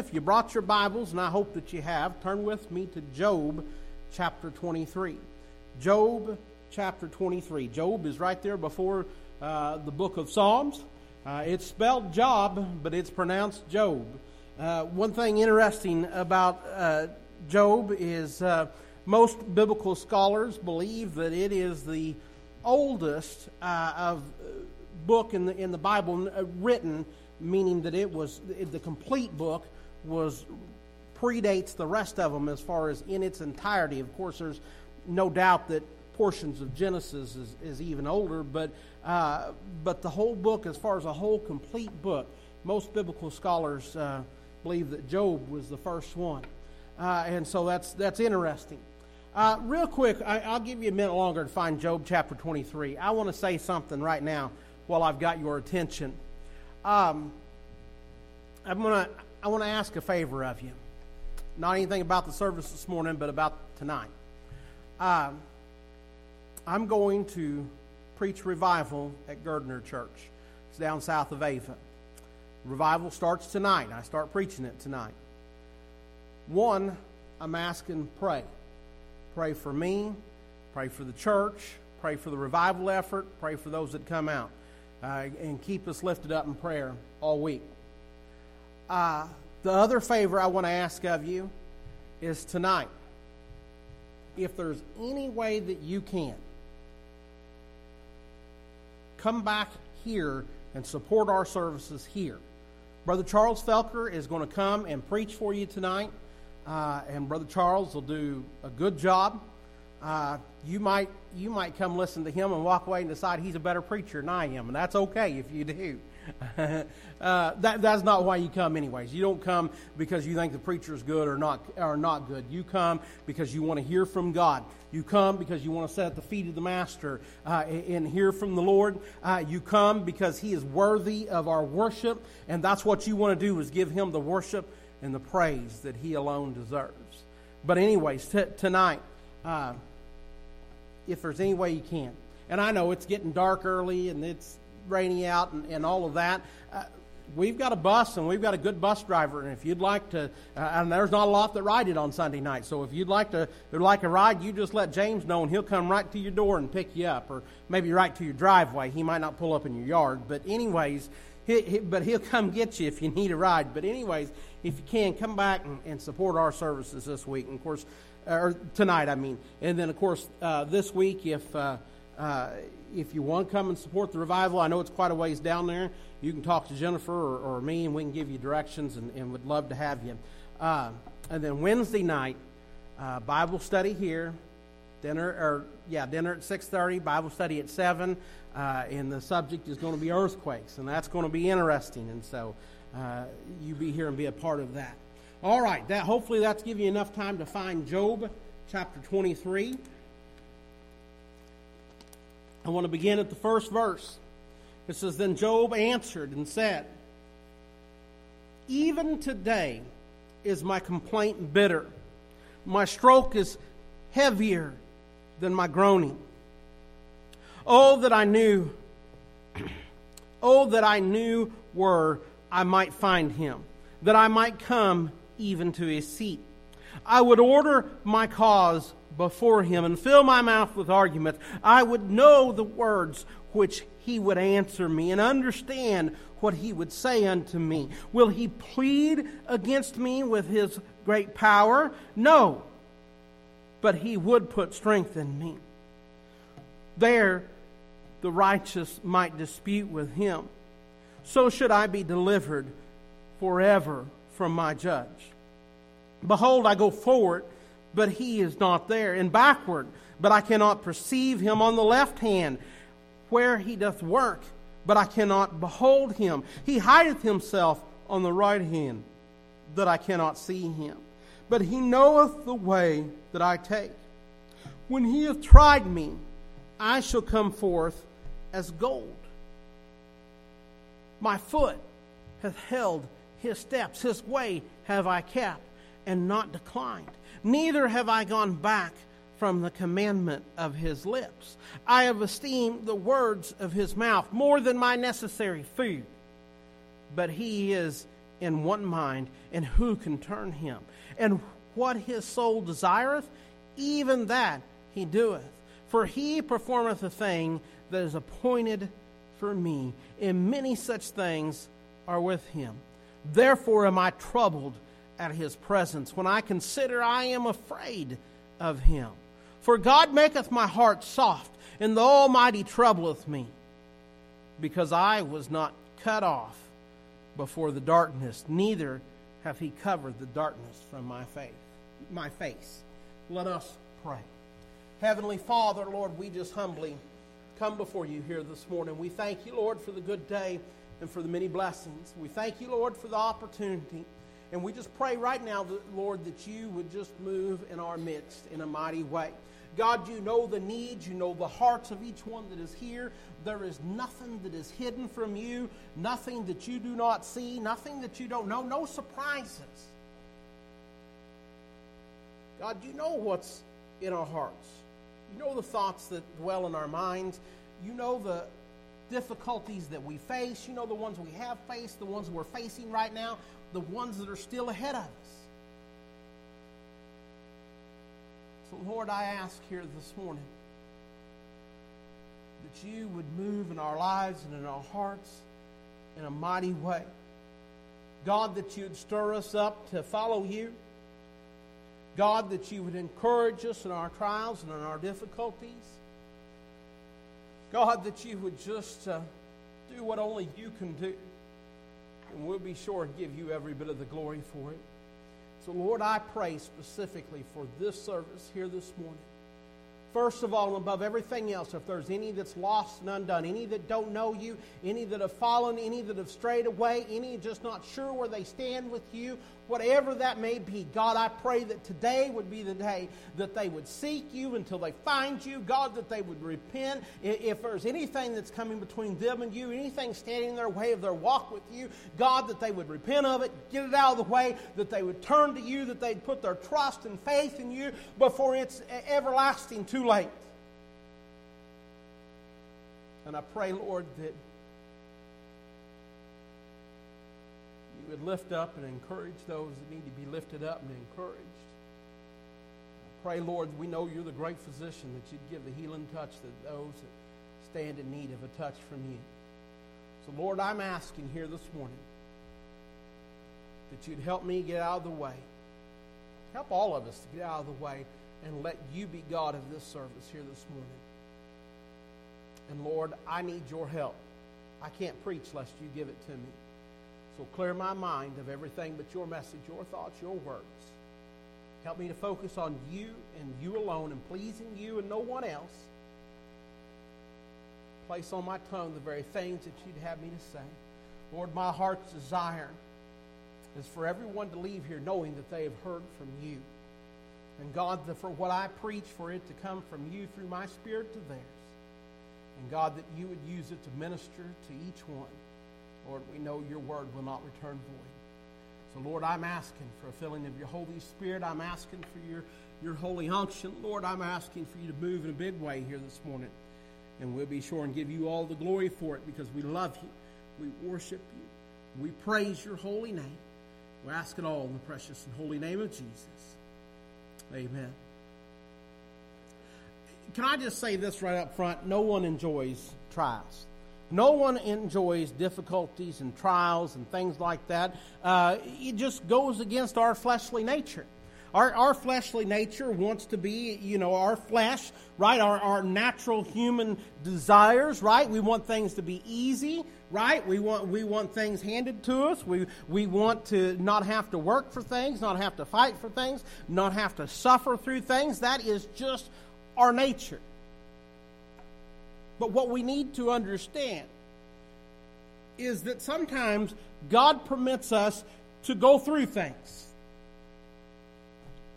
If you brought your Bibles, and I hope that you have, turn with me to Job chapter 23. Job chapter 23. Job is right there before uh, the book of Psalms. Uh, it's spelled Job, but it's pronounced Job. Uh, one thing interesting about uh, Job is uh, most biblical scholars believe that it is the oldest uh, of book in the in the Bible written, meaning that it was the complete book was predates the rest of them as far as in its entirety. Of course, there's no doubt that portions of Genesis is, is even older, but uh, but the whole book, as far as a whole complete book, most biblical scholars uh, believe that Job was the first one, uh, and so that's that's interesting. Uh, real quick, I, will give you a minute longer to find Job chapter 23. I want to say something right now while I've got your attention. Um, I'm gonna I want to ask a favor of you. Not anything about the service this morning, but about tonight. Um, I'm going to preach revival at Gardner Church. It's down south of Ava. Revival starts tonight. I start preaching it tonight. One, I'm asking pray. Pray for me, pray for the church, pray for the revival effort, pray for those that come out, uh, and keep us lifted up in prayer all week. Uh, the other favor I want to ask of you is tonight, if there's any way that you can, come back here and support our services here. Brother Charles Felker is going to come and preach for you tonight, uh, and Brother Charles will do a good job. Uh, you might you might come listen to him and walk away and decide he's a better preacher than I am, and that's okay if you do. Uh, that, that's not why you come, anyways. You don't come because you think the preacher is good or not, or not good. You come because you want to hear from God. You come because you want to sit at the feet of the Master uh, and hear from the Lord. Uh, you come because He is worthy of our worship, and that's what you want to do is give Him the worship and the praise that He alone deserves. But anyways, t- tonight, uh, if there's any way you can, and I know it's getting dark early and it's rainy out and, and all of that. Uh, we've got a bus and we've got a good bus driver. And if you'd like to, uh, and there's not a lot that ride it on Sunday night. So if you'd like to, like a ride, you just let James know and he'll come right to your door and pick you up, or maybe right to your driveway. He might not pull up in your yard, but anyways, he, he, but he'll come get you if you need a ride. But anyways, if you can, come back and, and support our services this week. And of course, or tonight, I mean. And then of course, uh, this week, if uh, uh, if you want to come and support the revival, I know it's quite a ways down there. You can talk to Jennifer or, or me, and we can give you directions, and, and would love to have you. Uh, and then Wednesday night, uh, Bible study here, dinner or yeah, dinner at six thirty, Bible study at seven, uh, and the subject is going to be earthquakes, and that's going to be interesting. And so uh, you be here and be a part of that. All right, that hopefully that's giving you enough time to find Job chapter twenty three. I want to begin at the first verse. It says, Then Job answered and said, Even today is my complaint bitter. My stroke is heavier than my groaning. Oh, that I knew, oh, that I knew where I might find him, that I might come even to his seat. I would order my cause before him and fill my mouth with arguments. I would know the words which he would answer me and understand what he would say unto me. Will he plead against me with his great power? No, but he would put strength in me. There the righteous might dispute with him. So should I be delivered forever from my judge. Behold, I go forward but he is not there, and backward, but I cannot perceive him on the left hand, where he doth work, but I cannot behold him. He hideth himself on the right hand, that I cannot see him. But he knoweth the way that I take. When he hath tried me, I shall come forth as gold. My foot hath held his steps, his way have I kept, and not declined neither have I gone back from the commandment of his lips. I have esteemed the words of his mouth more than my necessary food. But he is in one mind, and who can turn him? And what his soul desireth, even that he doeth. For he performeth a thing that is appointed for me, and many such things are with him. Therefore am I troubled at his presence. When I consider, I am afraid of him. For God maketh my heart soft, and the Almighty troubleth me, because I was not cut off before the darkness, neither have he covered the darkness from my faith, my face. Let us pray. Heavenly Father, Lord, we just humbly come before you here this morning. We thank you, Lord, for the good day and for the many blessings. We thank you, Lord, for the opportunity. And we just pray right now, Lord, that you would just move in our midst in a mighty way. God, you know the needs, you know the hearts of each one that is here. There is nothing that is hidden from you, nothing that you do not see, nothing that you don't know, no surprises. God, you know what's in our hearts. You know the thoughts that dwell in our minds. You know the difficulties that we face. You know the ones we have faced, the ones we're facing right now, the ones that are still ahead of us. So, Lord, I ask here this morning that you would move in our lives and in our hearts in a mighty way. God, that you would stir us up to follow you. God, that you would encourage us in our trials and in our difficulties. God, that you would just uh, do what only you can do. And we'll be sure to give you every bit of the glory for it. So, Lord, I pray specifically for this service here this morning. First of all, above everything else, if there's any that's lost and undone, any that don't know you, any that have fallen, any that have strayed away, any just not sure where they stand with you, whatever that may be, God, I pray that today would be the day that they would seek you until they find you. God, that they would repent. If there's anything that's coming between them and you, anything standing in their way of their walk with you, God, that they would repent of it, get it out of the way, that they would turn to you, that they'd put their trust and faith in you before it's everlasting too late. And I pray, Lord, that would lift up and encourage those that need to be lifted up and encouraged. I pray, Lord, we know you're the great physician, that you'd give the healing touch to those that stand in need of a touch from you. So, Lord, I'm asking here this morning that you'd help me get out of the way. Help all of us to get out of the way and let you be God of this service here this morning. And Lord, I need your help. I can't preach lest you give it to me. So clear my mind of everything but your message, your thoughts, your words. Help me to focus on you and you alone and pleasing you and no one else. Place on my tongue the very things that you'd have me to say. Lord, my heart's desire is for everyone to leave here knowing that they have heard from you. And God, that for what I preach, for it to come from you through my spirit to theirs. And God, that you would use it to minister to each one. Lord, we know your word will not return void. So, Lord, I'm asking for a filling of your Holy Spirit. I'm asking for your, your holy unction. Lord, I'm asking for you to move in a big way here this morning. And we'll be sure and give you all the glory for it because we love you. We worship you. We praise your holy name. We ask it all in the precious and holy name of Jesus. Amen. Can I just say this right up front? No one enjoys trials. No one enjoys difficulties and trials and things like that. Uh, it just goes against our fleshly nature. Our, our fleshly nature wants to be, you know, our flesh, right? Our, our natural human desires, right? We want things to be easy, right? We want, we want things handed to us. We, we want to not have to work for things, not have to fight for things, not have to suffer through things. That is just our nature. But what we need to understand is that sometimes God permits us to go through things.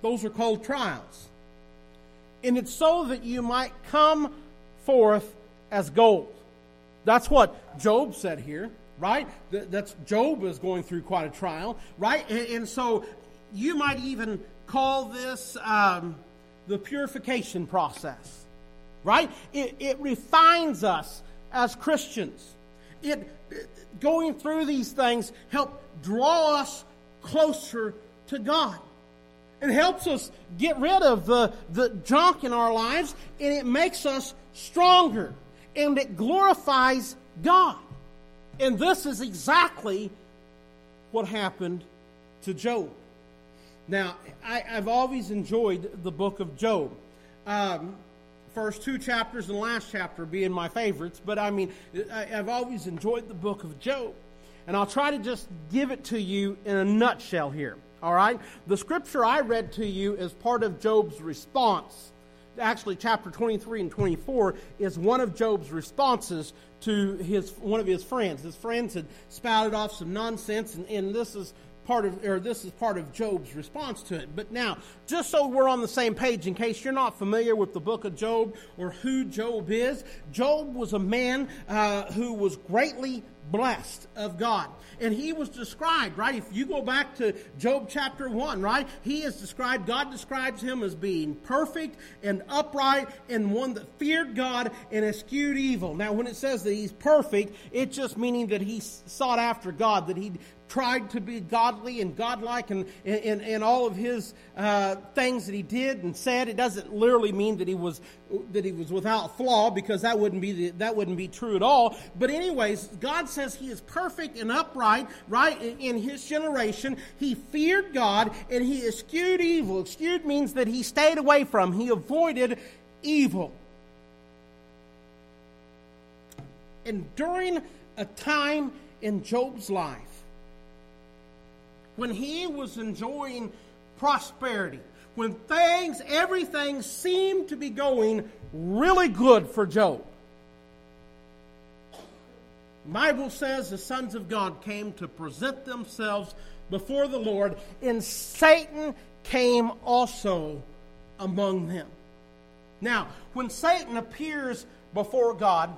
Those are called trials. And it's so that you might come forth as gold. That's what Job said here, right? That's Job is going through quite a trial, right? And, so you might even call this um, the purification process right? It, it refines us as Christians. it, going through these things help draw us closer to God. It helps us get rid of the, the junk in our lives, and it makes us stronger, and it glorifies God. And this is exactly what happened to Job. Now, I, have always enjoyed the book of Job. Um, first two chapters and last chapter being my favorites, but I mean, I, I've always enjoyed the book of Job. And I'll try to just give it to you in a nutshell here. All right? The scripture I read to you is part of Job's response. Actually, chapter 23 and 24 is one of Job's responses to his one of his friends. His friends had spouted off some nonsense, and, and this is part of or this is part of Job's response to it. But now, just so we're on the same page in case you're not familiar with the book of Job or who Job is, Job was a man uh, who was greatly blessed of God. And he was described, right? If you go back to Job chapter 1, right? He is described, God describes him as being perfect and upright and one that feared God and eschewed evil. Now, when it says that he's perfect, it's just meaning that he sought after God, that he tried to be godly and godlike and in, all of his uh, things that he did and said. It doesn't literally mean that he was that he was without flaw because that wouldn't be the, that wouldn't be true at all. But anyways, God says he is perfect and upright, right? In, in his generation, he feared God and he eschewed evil. Eschewed means that he stayed away from, he avoided evil. And during a time in Job's life when he was enjoying prosperity, when things, everything seemed to be going really good for Job. Bible says the sons of God came to present themselves before the Lord, and Satan came also among them. Now, when Satan appears before God,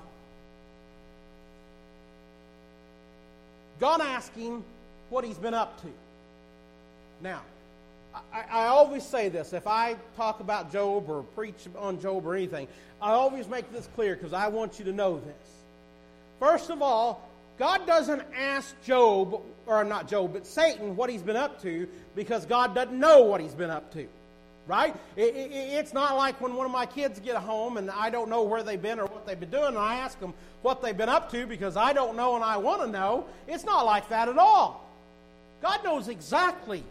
God asks him what he's been up to. Now, I, I, always say this if I talk about Job or preach on Job or anything, I always make this clear because I want you to know this. First of all, God doesn't ask Job, or not Job, but Satan what he's been up to because God doesn't know what he's been up to. Right? It, it, it's not like when one of my kids get home and I don't know where they've been or what they've been doing, and I ask them what they've been up to because I don't know and I want to know. It's not like that at all. God knows exactly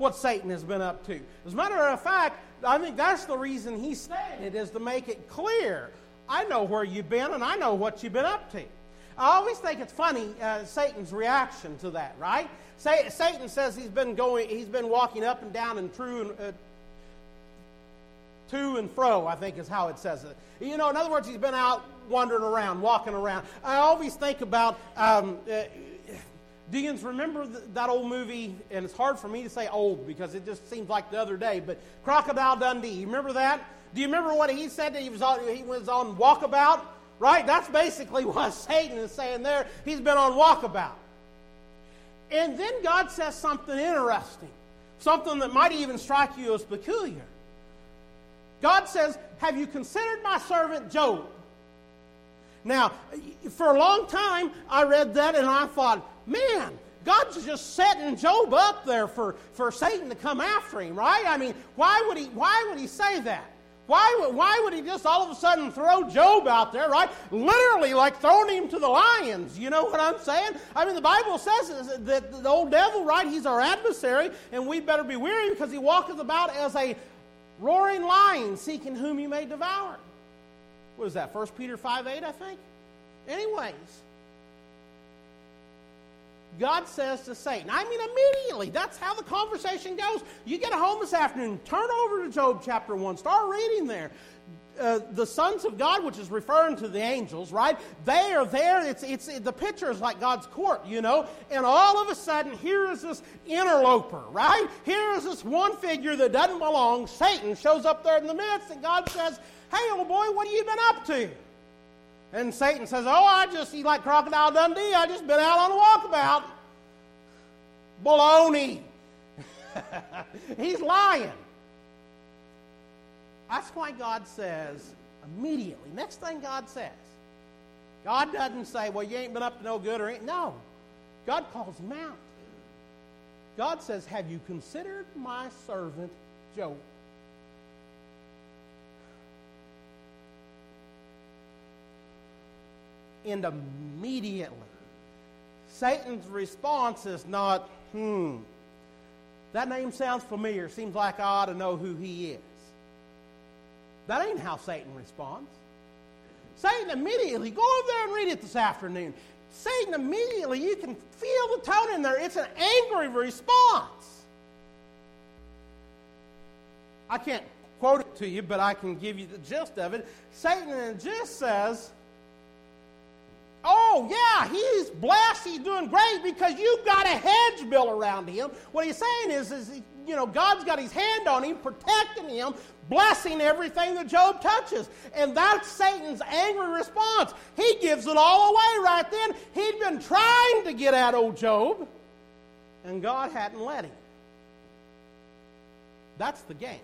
what Satan has been up to. As a matter of fact, I think that's the reason he's saying it, is to make it clear. I know where you've been and I know what you've been up to. I always think it's funny uh, Satan's reaction to that, right? Satan says he's been going, he's been walking up and down and true and uh, to and fro. I think is how it says it. You know, in other words, he's been out wandering around, walking around. I always think about um, uh, Deans, remember that old movie, and it's hard for me to say old because it just seems like the other day, but Crocodile Dundee. You remember that? Do you remember what he said that he was on, he was on walkabout? Right? That's basically what Satan is saying there. He's been on walkabout. And then God says something interesting, something that might even strike you as peculiar. God says, Have you considered my servant Job? Now, for a long time, I read that and I thought, man, God's just setting Job up there for, for Satan to come after him, right? I mean, why would he, why would he say that? Why would, why would he just all of a sudden throw Job out there, right? Literally, like throwing him to the lions. You know what I'm saying? I mean, the Bible says that the old devil, right, he's our adversary, and we better be weary because he walketh about as a roaring lion, seeking whom he may devour. What is that, 1 Peter 5 8, I think? Anyways, God says to Satan, I mean, immediately. That's how the conversation goes. You get home this afternoon, turn over to Job chapter 1, start reading there. Uh, the sons of God, which is referring to the angels, right? They are there. It's, it's, the picture is like God's court, you know? And all of a sudden, here is this interloper, right? Here is this one figure that doesn't belong. Satan shows up there in the midst, and God says, Hey, old boy, what have you been up to? And Satan says, Oh, I just eat like Crocodile Dundee. I just been out on a walkabout. Baloney. He's lying. That's why God says immediately, next thing God says, God doesn't say, well, you ain't been up to no good or ain't. No. God calls him out. God says, Have you considered my servant Job? And immediately, Satan's response is not, hmm, that name sounds familiar. Seems like I ought to know who he is. That ain't how Satan responds. Satan immediately, go over there and read it this afternoon. Satan immediately, you can feel the tone in there. It's an angry response. I can't quote it to you, but I can give you the gist of it. Satan just says, Oh, yeah, he's blessed. He's doing great because you've got a hedge built around him. What he's saying is, is you know, God's got his hand on him, protecting him, blessing everything that Job touches. And that's Satan's angry response. He gives it all away right then. He'd been trying to get at old Job, and God hadn't let him. That's the game.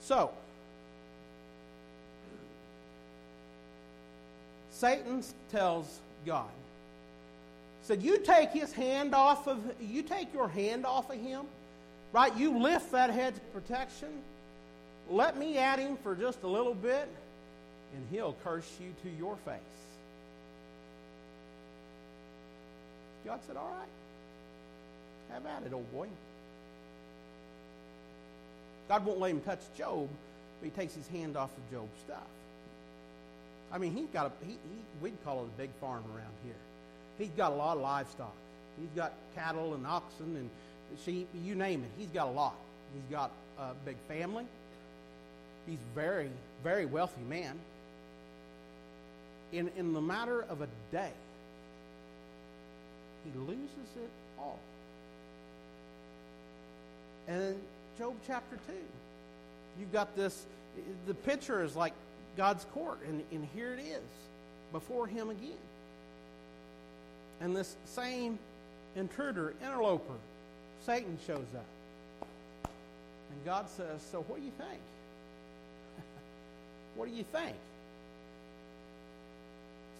So, Satan tells God, said, You take his hand off of you take your hand off of him, right? You lift that hedge of protection. Let me at him for just a little bit, and he'll curse you to your face. God said, All right. Have at it, old boy. God won't let him touch Job, but he takes his hand off of Job's stuff. I mean, he's got a, he, he, we'd call it a big farm around here. He's got a lot of livestock. He's got cattle and oxen and sheep, you name it. He's got a lot. He's got a big family. He's very, very wealthy man. In, in the matter of a day, he loses it all. And Job chapter 2, you've got this, the picture is like God's court, and, and here it is before Him again. And this same intruder, interloper, Satan shows up. And God says, So what do you think? what do you think?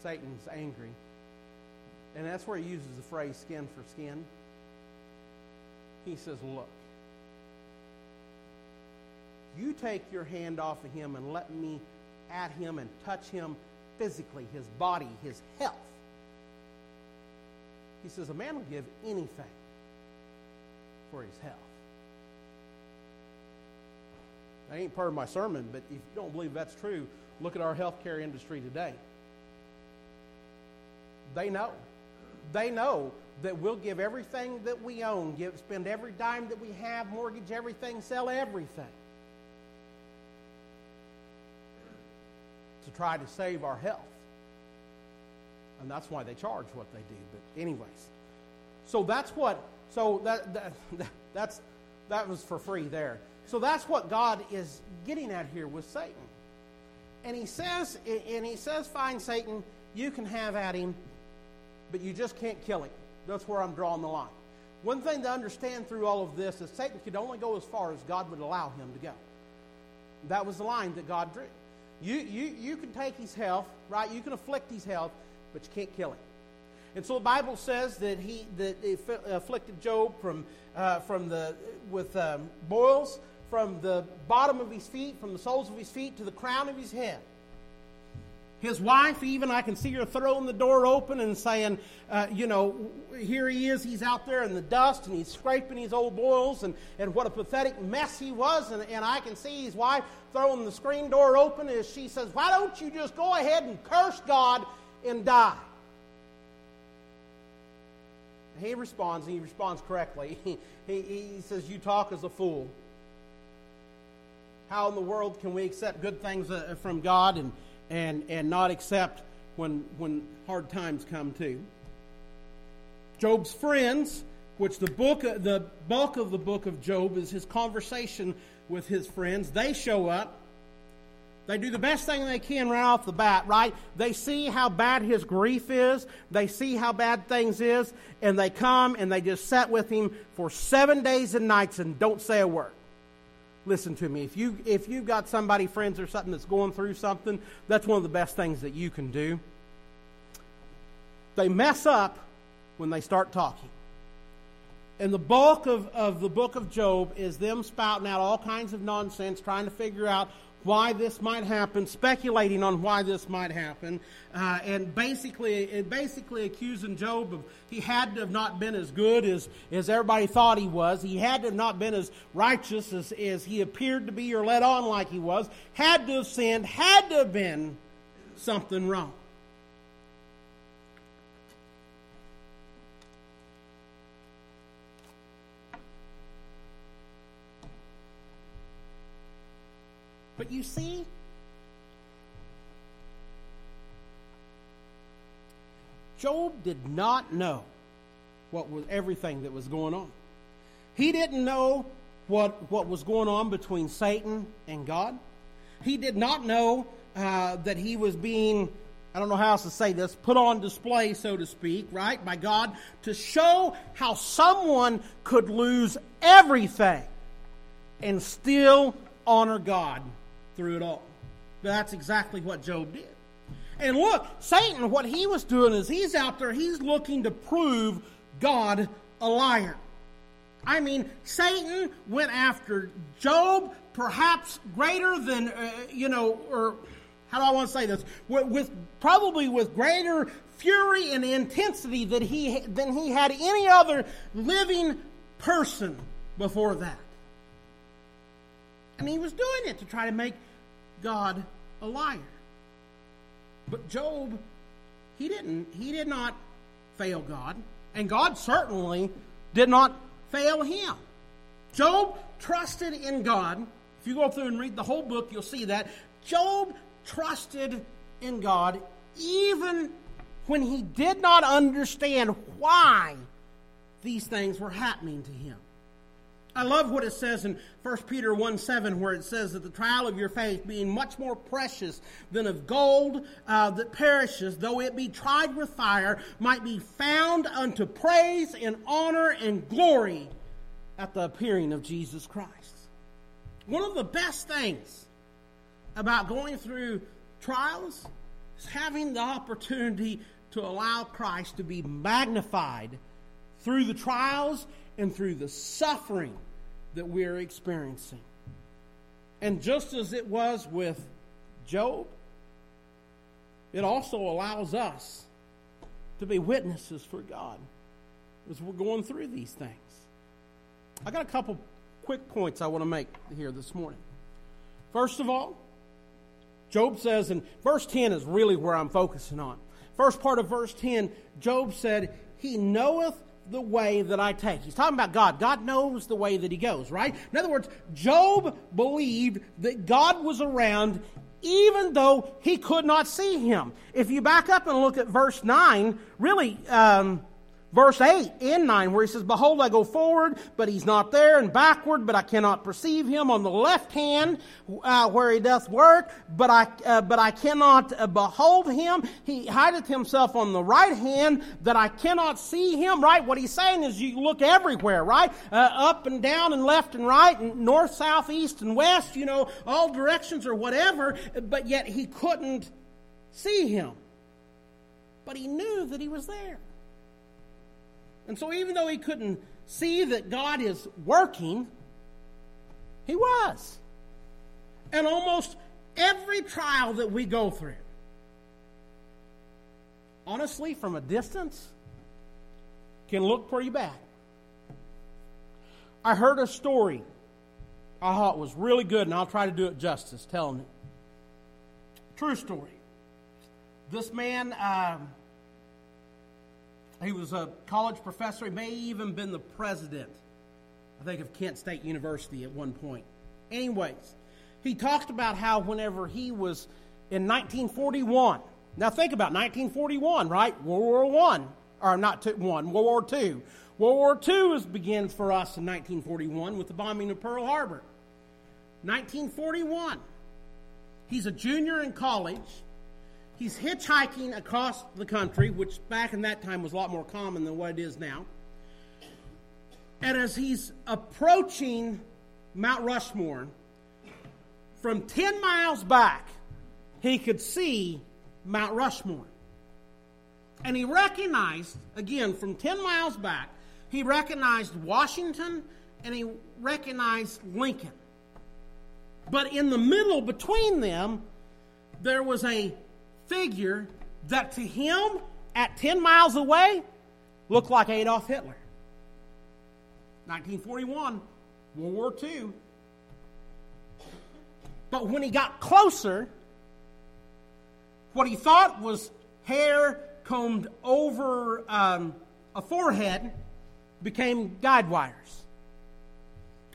Satan's angry. And that's where he uses the phrase skin for skin. He says, Look, you take your hand off of him and let me at him and touch him physically, his body, his health. He says, A man will give anything for his health. That ain't part of my sermon, but if you don't believe that's true, look at our healthcare industry today. They know. They know that we'll give everything that we own, give, spend every dime that we have, mortgage everything, sell everything try to save our health. And that's why they charge what they do. But anyways, so that's what. So that, that, that that's that was for free there. So that's what God is getting at here with Satan. And he says, and he says, "Fine, Satan, you can have at him, but you just can't kill him." That's where I'm drawing the line. One thing to understand through all of this is Satan could only go as far as God would allow him to go. That was the line that God drew. You, you, you can take his health, right? You can afflict his health, but you can't kill him. And so the Bible says that he that afflicted Job from uh, from the with um, boils from the bottom of his feet, from the soles of his feet to the crown of his head. His wife, even, I can see her throwing the door open and saying, uh, you know, here he is, he's out there in the dust and he's scraping his old boils and, and what a pathetic mess he was. And, and I can see his wife throwing the screen door open as she says, Why don't you just go ahead and curse God and die? He responds, and he responds correctly. He, he, he says, You talk as a fool. How in the world can we accept good things uh, from God and, and, and not accept when, when hard times come too? Job's friends, which the book, the bulk of the book of Job is his conversation with his friends, they show up they do the best thing they can right off the bat, right? They see how bad his grief is. They see how bad things is, and they come and they just sit with him for seven days and nights and don't say a word. Listen to me. If you if you've got somebody, friends or something that's going through something, that's one of the best things that you can do. They mess up when they start talking. And the bulk of, of the book of Job is them spouting out all kinds of nonsense, trying to figure out why this might happen, speculating on why this might happen, uh, and basically, basically accusing Job of he had to have not been as good as, as everybody thought he was. He had to have not been as righteous as, as he appeared to be or let on like he was. Had to have sinned. Had to have been something wrong. But you see, Job did not know what was everything that was going on. He didn't know what, what was going on between Satan and God. He did not know uh, that he was being, I don't know how else to say this, put on display, so to speak, right, by God to show how someone could lose everything and still honor God through it all. That's exactly what Job did. And look, Satan, what he was doing is he's out there, he's looking to prove God a liar. I mean, Satan went after Job, perhaps greater than, uh, you know, or how do I want to say this? With, with, probably with greater fury and intensity that he than he had any other living person before that. And he was doing it to try to make God a liar. But Job, he didn't, he did not fail God, and God certainly did not fail him. Job trusted in God. If you go through and read the whole book, you'll see that. Job trusted in God even when he did not understand why these things were happening to him. I love what it says in 1 Peter 1 7, where it says that the trial of your faith, being much more precious than of gold uh, that perishes, though it be tried with fire, might be found unto praise and honor and glory at the appearing of Jesus Christ. One of the best things about going through trials is having the opportunity to allow Christ to be magnified through the trials and through the suffering that we're experiencing. And just as it was with Job, it also allows us to be witnesses for God as we're going through these things. I got a couple quick points I want to make here this morning. First of all, Job says, and verse 10 is really where I'm focusing on. First part of verse 10, Job said, He knoweth the way that I take. He's talking about God. God knows the way that he goes, right? In other words, Job believed that God was around even though he could not see him. If you back up and look at verse 9, really, um, Verse 8 in 9, where he says, Behold, I go forward, but he's not there, and backward, but I cannot perceive him. On the left hand, uh, where he doth work, but I, uh, but I cannot uh, behold him. He hideth himself on the right hand, that I cannot see him. Right? What he's saying is you look everywhere, right? Uh, up and down and left and right, and north, south, east, and west, you know, all directions or whatever, but yet he couldn't see him. But he knew that he was there. And so, even though he couldn't see that God is working, he was. And almost every trial that we go through, honestly, from a distance, can look pretty bad. I heard a story I thought was really good, and I'll try to do it justice, telling it. True story. This man. Um, he was a college professor. He may even been the president, I think, of Kent State University at one point. Anyways, he talked about how whenever he was in 1941, now think about 1941, right? World War One, or not two, one, World War Two. World War II is, begins for us in 1941 with the bombing of Pearl Harbor. 1941. He's a junior in college. He's hitchhiking across the country, which back in that time was a lot more common than what it is now. And as he's approaching Mount Rushmore, from 10 miles back, he could see Mount Rushmore. And he recognized, again, from 10 miles back, he recognized Washington and he recognized Lincoln. But in the middle between them, there was a figure that to him, at 10 miles away, looked like Adolf Hitler. 1941, World War II. But when he got closer, what he thought was hair combed over um, a forehead became guide wires.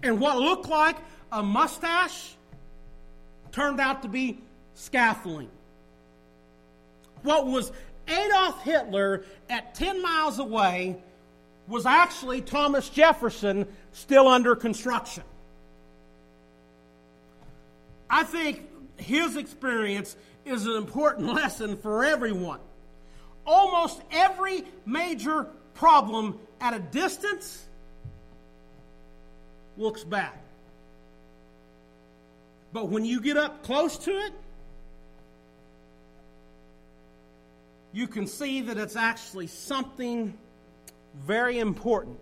And what looked like a mustache turned out to be scaffolding. What was Adolf Hitler at 10 miles away was actually Thomas Jefferson still under construction. I think his experience is an important lesson for everyone. Almost every major problem at a distance looks bad. But when you get up close to it, you can see that it's actually something very important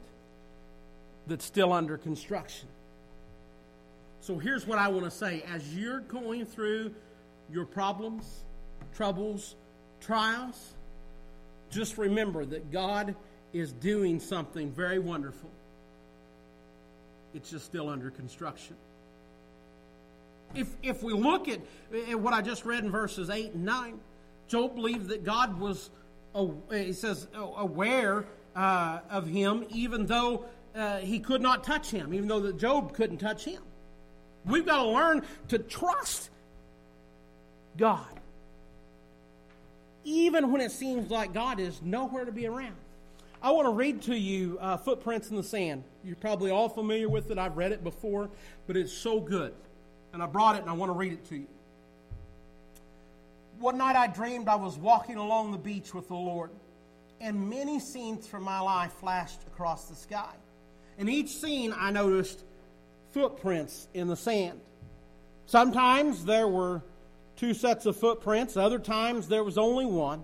that's still under construction. So here's what I want to say as you're going through your problems, troubles, trials, just remember that God is doing something very wonderful. It's just still under construction. If, if we look at, at what I just read in verses 8 and 9, Job believed that God was, he says, aware uh, of him, even though uh, he could not touch him, even though that Job couldn't touch him. We've got to learn to trust God, even when it seems like God is nowhere to be around. I want to read to you uh, Footprints in the Sand. You're probably all familiar with it. I've read it before, but it's so good. And I brought it and I want to read it to you. One night I dreamed I was walking along the beach with the Lord, and many scenes from my life flashed across the sky. In each scene, I noticed footprints in the sand. Sometimes there were two sets of footprints, other times there was only one.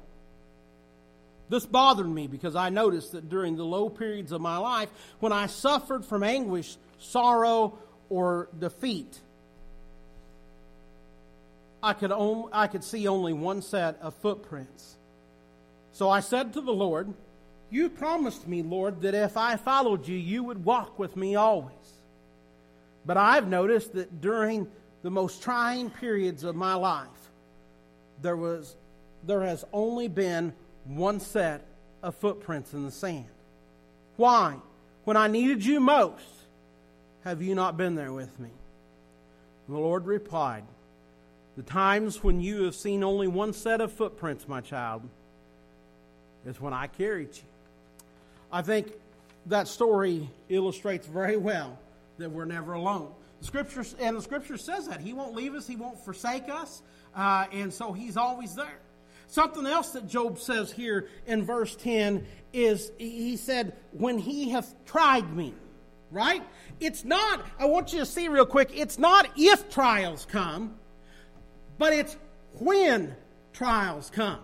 This bothered me because I noticed that during the low periods of my life, when I suffered from anguish, sorrow, or defeat, I could, only, I could see only one set of footprints. So I said to the Lord, You promised me, Lord, that if I followed you, you would walk with me always. But I've noticed that during the most trying periods of my life, there, was, there has only been one set of footprints in the sand. Why? When I needed you most, have you not been there with me? The Lord replied, The times when you have seen only one set of footprints, my child, is when I carried you. I think that story illustrates very well that we're never alone. The scripture and the scripture says that he won't leave us, he won't forsake us, uh, and so he's always there. Something else that Job says here in verse 10 is he said, When he hath tried me, right? It's not, I want you to see real quick, it's not if trials come, but it's when trials come,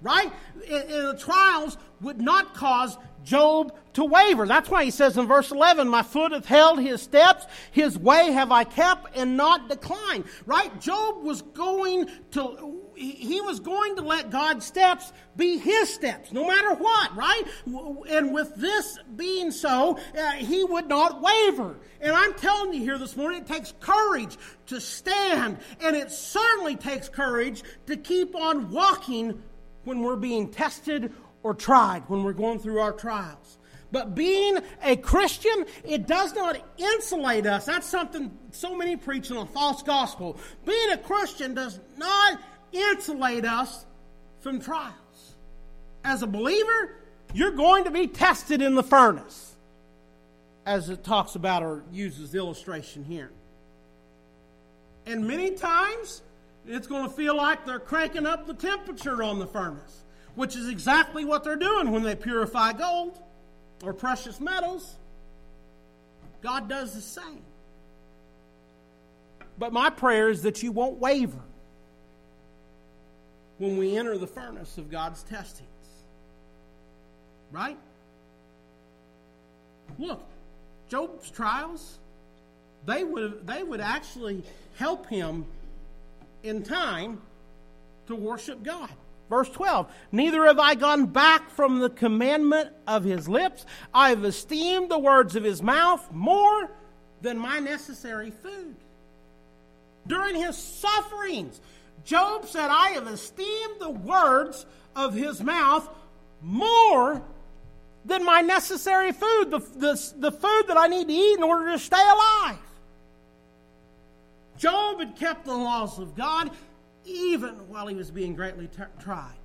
right? And the uh, trials would not cause Job to waver. That's why he says in verse 11, My foot hath held his steps, his way have I kept and not declined. Right? Job was going to, he was going to let God's steps be his steps, no matter what, right? And with this being so, uh, he would not waver. And I'm telling you here this morning, it takes courage to stand, and it certainly takes courage to keep on walking when we're being tested or tried when we're going through our trials. But being a Christian, it does not insulate us. That's something so many preaching a false gospel. Being a Christian does not insulate us from trials. As a believer, you're going to be tested in the furnace, as it talks about or uses the illustration here. And many times, it's going to feel like they're cranking up the temperature on the furnace which is exactly what they're doing when they purify gold or precious metals. God does the same. but my prayer is that you won't waver when we enter the furnace of God's testings. Right? Look, Job's trials, they would, they would actually help him in time to worship God. Verse 12 Neither have I gone back from the commandment of his lips. I have esteemed the words of his mouth more than my necessary food. During his sufferings, Job said, I have esteemed the words of his mouth more than my necessary food, the, the, the food that I need to eat in order to stay alive. Job had kept the laws of God even while he was being greatly t- tried.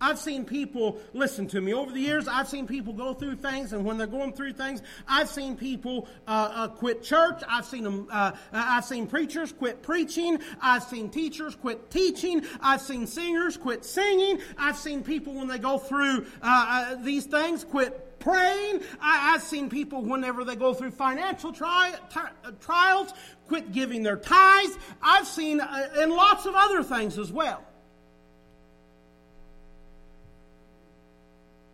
I've seen people, listen to me, over the years, I've seen people go through things, and when they're going through things, I've seen people uh, uh, quit church. I've seen them, uh, I've seen preachers quit preaching. I've seen teachers quit teaching. I've seen singers quit singing. I've seen people, when they go through uh, uh, these things, quit praying. I, have seen people, whenever they go through financial tri- uh, trials, quit giving their tithes. I've seen, and lots of other things as well.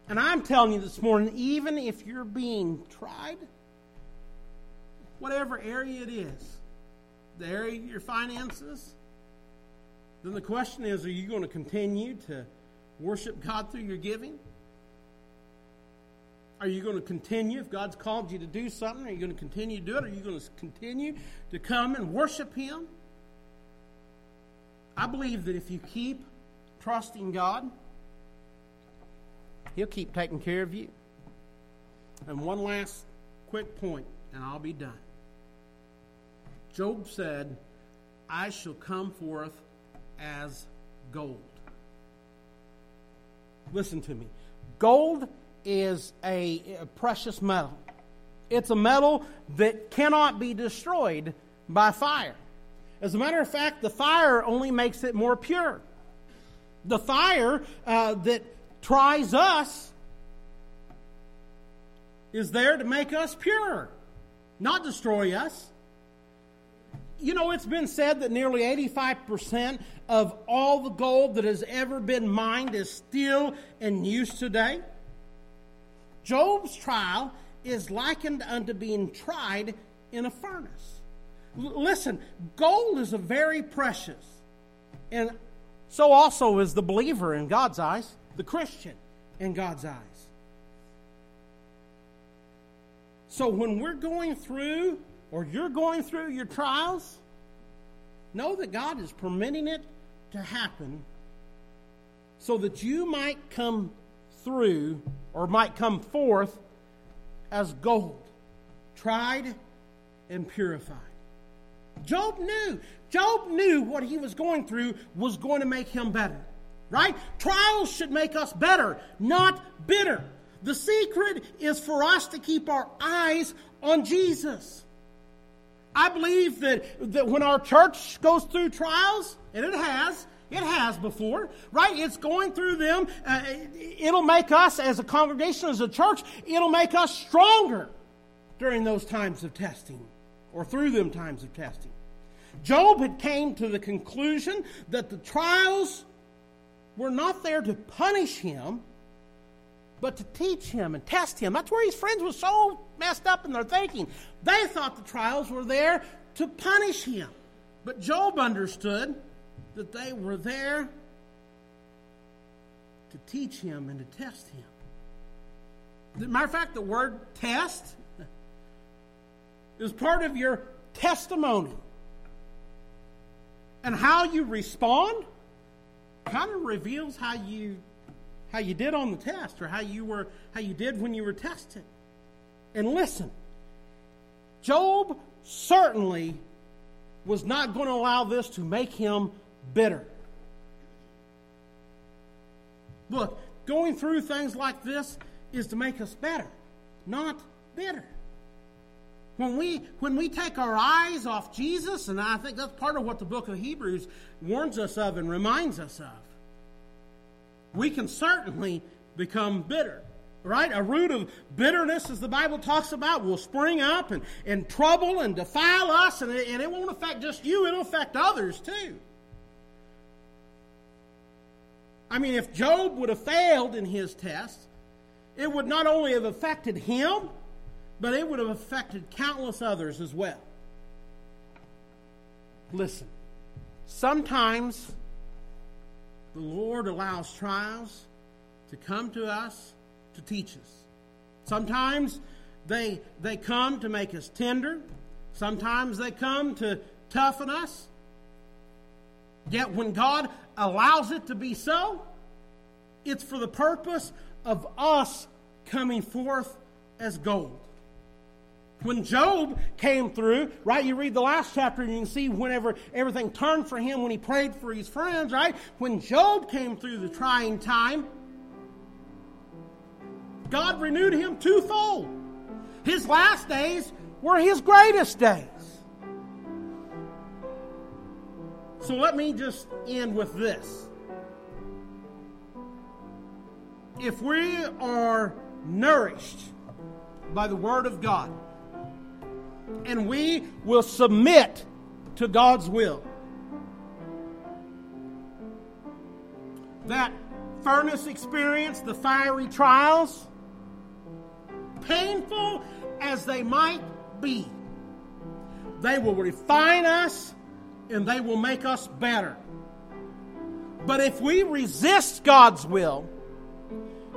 And I'm telling you this morning, even if you're being tried, whatever area it is, the area your finances, then the question is are you going to continue to worship God through your giving? Are you going to continue, if God's called you to do something, are you going to continue to do it? Are you going to continue to come and worship Him? I believe that if you keep trusting God, He'll keep taking care of you. And one last quick point, and I'll be done. Job said, I shall come forth as gold. Listen to me. Gold is a, precious metal. It's a metal that cannot be destroyed by fire. As a matter of fact, the fire only makes it more pure. The fire uh, that tries us is there to make us pure, not destroy us. You know, it's been said that nearly 85% of all the gold that has ever been mined is still in use today. Job's trial is likened unto being tried in a furnace. L- listen, gold is a very precious, and so also is the believer in God's eyes the Christian in God's eyes. So when we're going through, or you're going through your trials, know that God is permitting it to happen so that you might come through or might come forth as gold, tried and purified. Job knew. Job knew what he was going through was going to make him better right? Trials should make us better, not bitter. The secret is for us to keep our eyes on Jesus. I believe that, that when our church goes through trials, and it has, it has before, right? It's going through them. Uh, it'll make us, as a congregation, as a church, it'll make us stronger during those times of testing or through them times of testing. Job had came to the conclusion that the trials were not there to punish him, but to teach him and test him. That's where his friends were so messed up in their thinking. They thought the trials were there to punish him. But Job understood that they were there to teach him and to test him. As matter of fact, the word test is part of your testimony. And how you respond kind of reveals how you how you did on the test or how you were how you did when you were tested. And listen, Job certainly was not going to allow this to make him bitter. Look, going through things like this is to make us better, not bitter. When we, when we take our eyes off Jesus, and I think that's part of what the book of Hebrews warns us of and reminds us of, we can certainly become bitter. right? A root of bitterness, as the Bible talks about, will spring up and, and trouble and defile us, and it, and it won't affect just you, it'll affect others too. I mean, if Job would have failed in his test, it would not only have affected him, but it would have affected countless others as well. Listen, sometimes the Lord allows trials to come to us to teach us. Sometimes they, they come to make us tender. Sometimes they come to toughen us. Yet when God allows it to be so, it's for the purpose of us coming forth as gold. When Job came through, right, you read the last chapter and you can see whenever everything turned for him when he prayed for his friends, right? When Job came through the trying time, God renewed him twofold. His last days were his greatest days. So let me just end with this. If we are nourished by the Word of God, and we will submit to God's will, that furnace experience, the fiery trials, painful as they might be, they will refine us and they will make us better. But if we resist God's will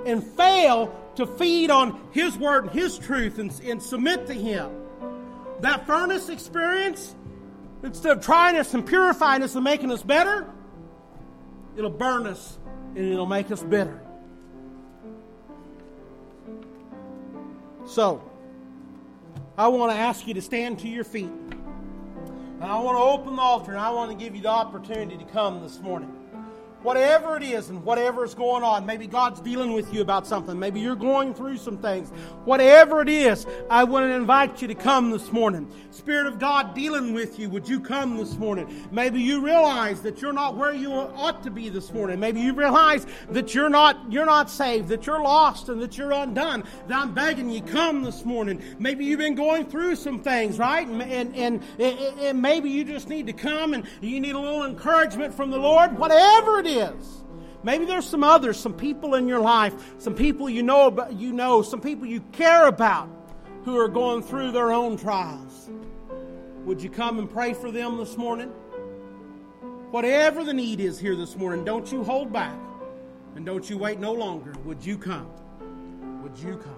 and fail to feed on His word and His truth and, and submit to Him, that furnace experience, instead of trying us and purifying us and making us better, it'll burn us and it'll make us bitter. So, I want to ask you to stand to your feet. And I want to open the altar and I want to give you the opportunity to come this morning. Whatever it is and whatever is going on, maybe God's dealing with you about something. Maybe you're going through some things. Whatever it is, I want to invite you to come this morning. Spirit of God dealing with you, would you come this morning? Maybe you realize that you're not where you ought to be this morning. Maybe you realize that you're not you're not saved, that you're lost and that you're undone. That I'm begging you come this morning. Maybe you've been going through some things, right? And and, and, and maybe you just need to come and you need a little encouragement from the Lord. Whatever it is. Maybe there's some others, some people in your life, some people you know about, you know, some people you care about who are going through their own trials. Would you come and pray for them this morning? Whatever the need is here this morning, don't you hold back and don't you wait no longer. Would you come? Would you come?